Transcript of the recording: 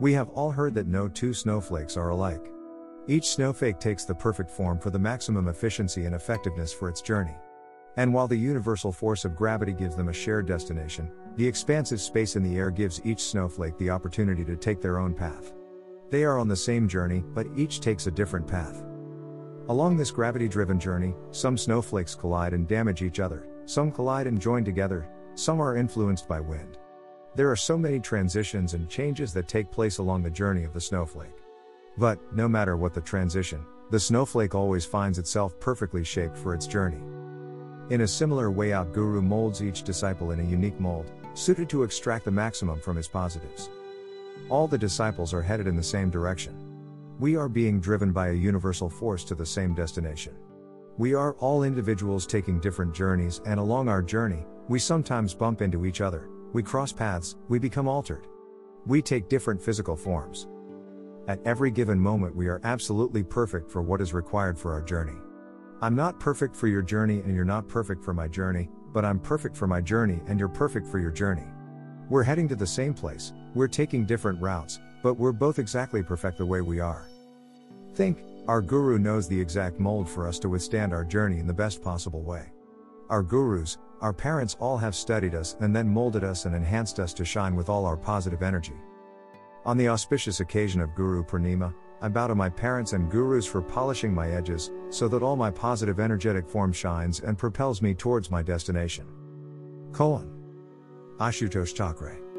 We have all heard that no two snowflakes are alike. Each snowflake takes the perfect form for the maximum efficiency and effectiveness for its journey. And while the universal force of gravity gives them a shared destination, the expansive space in the air gives each snowflake the opportunity to take their own path. They are on the same journey, but each takes a different path. Along this gravity driven journey, some snowflakes collide and damage each other, some collide and join together, some are influenced by wind. There are so many transitions and changes that take place along the journey of the snowflake. But, no matter what the transition, the snowflake always finds itself perfectly shaped for its journey. In a similar way, out Guru molds each disciple in a unique mold, suited to extract the maximum from his positives. All the disciples are headed in the same direction. We are being driven by a universal force to the same destination. We are all individuals taking different journeys, and along our journey, we sometimes bump into each other, we cross paths, we become altered. We take different physical forms. At every given moment, we are absolutely perfect for what is required for our journey. I'm not perfect for your journey, and you're not perfect for my journey, but I'm perfect for my journey, and you're perfect for your journey. We're heading to the same place, we're taking different routes, but we're both exactly perfect the way we are. Think, our guru knows the exact mold for us to withstand our journey in the best possible way. Our gurus, our parents all have studied us and then molded us and enhanced us to shine with all our positive energy. On the auspicious occasion of Guru Purnima, I bow to my parents and gurus for polishing my edges, so that all my positive energetic form shines and propels me towards my destination. Colon. Ashutosh.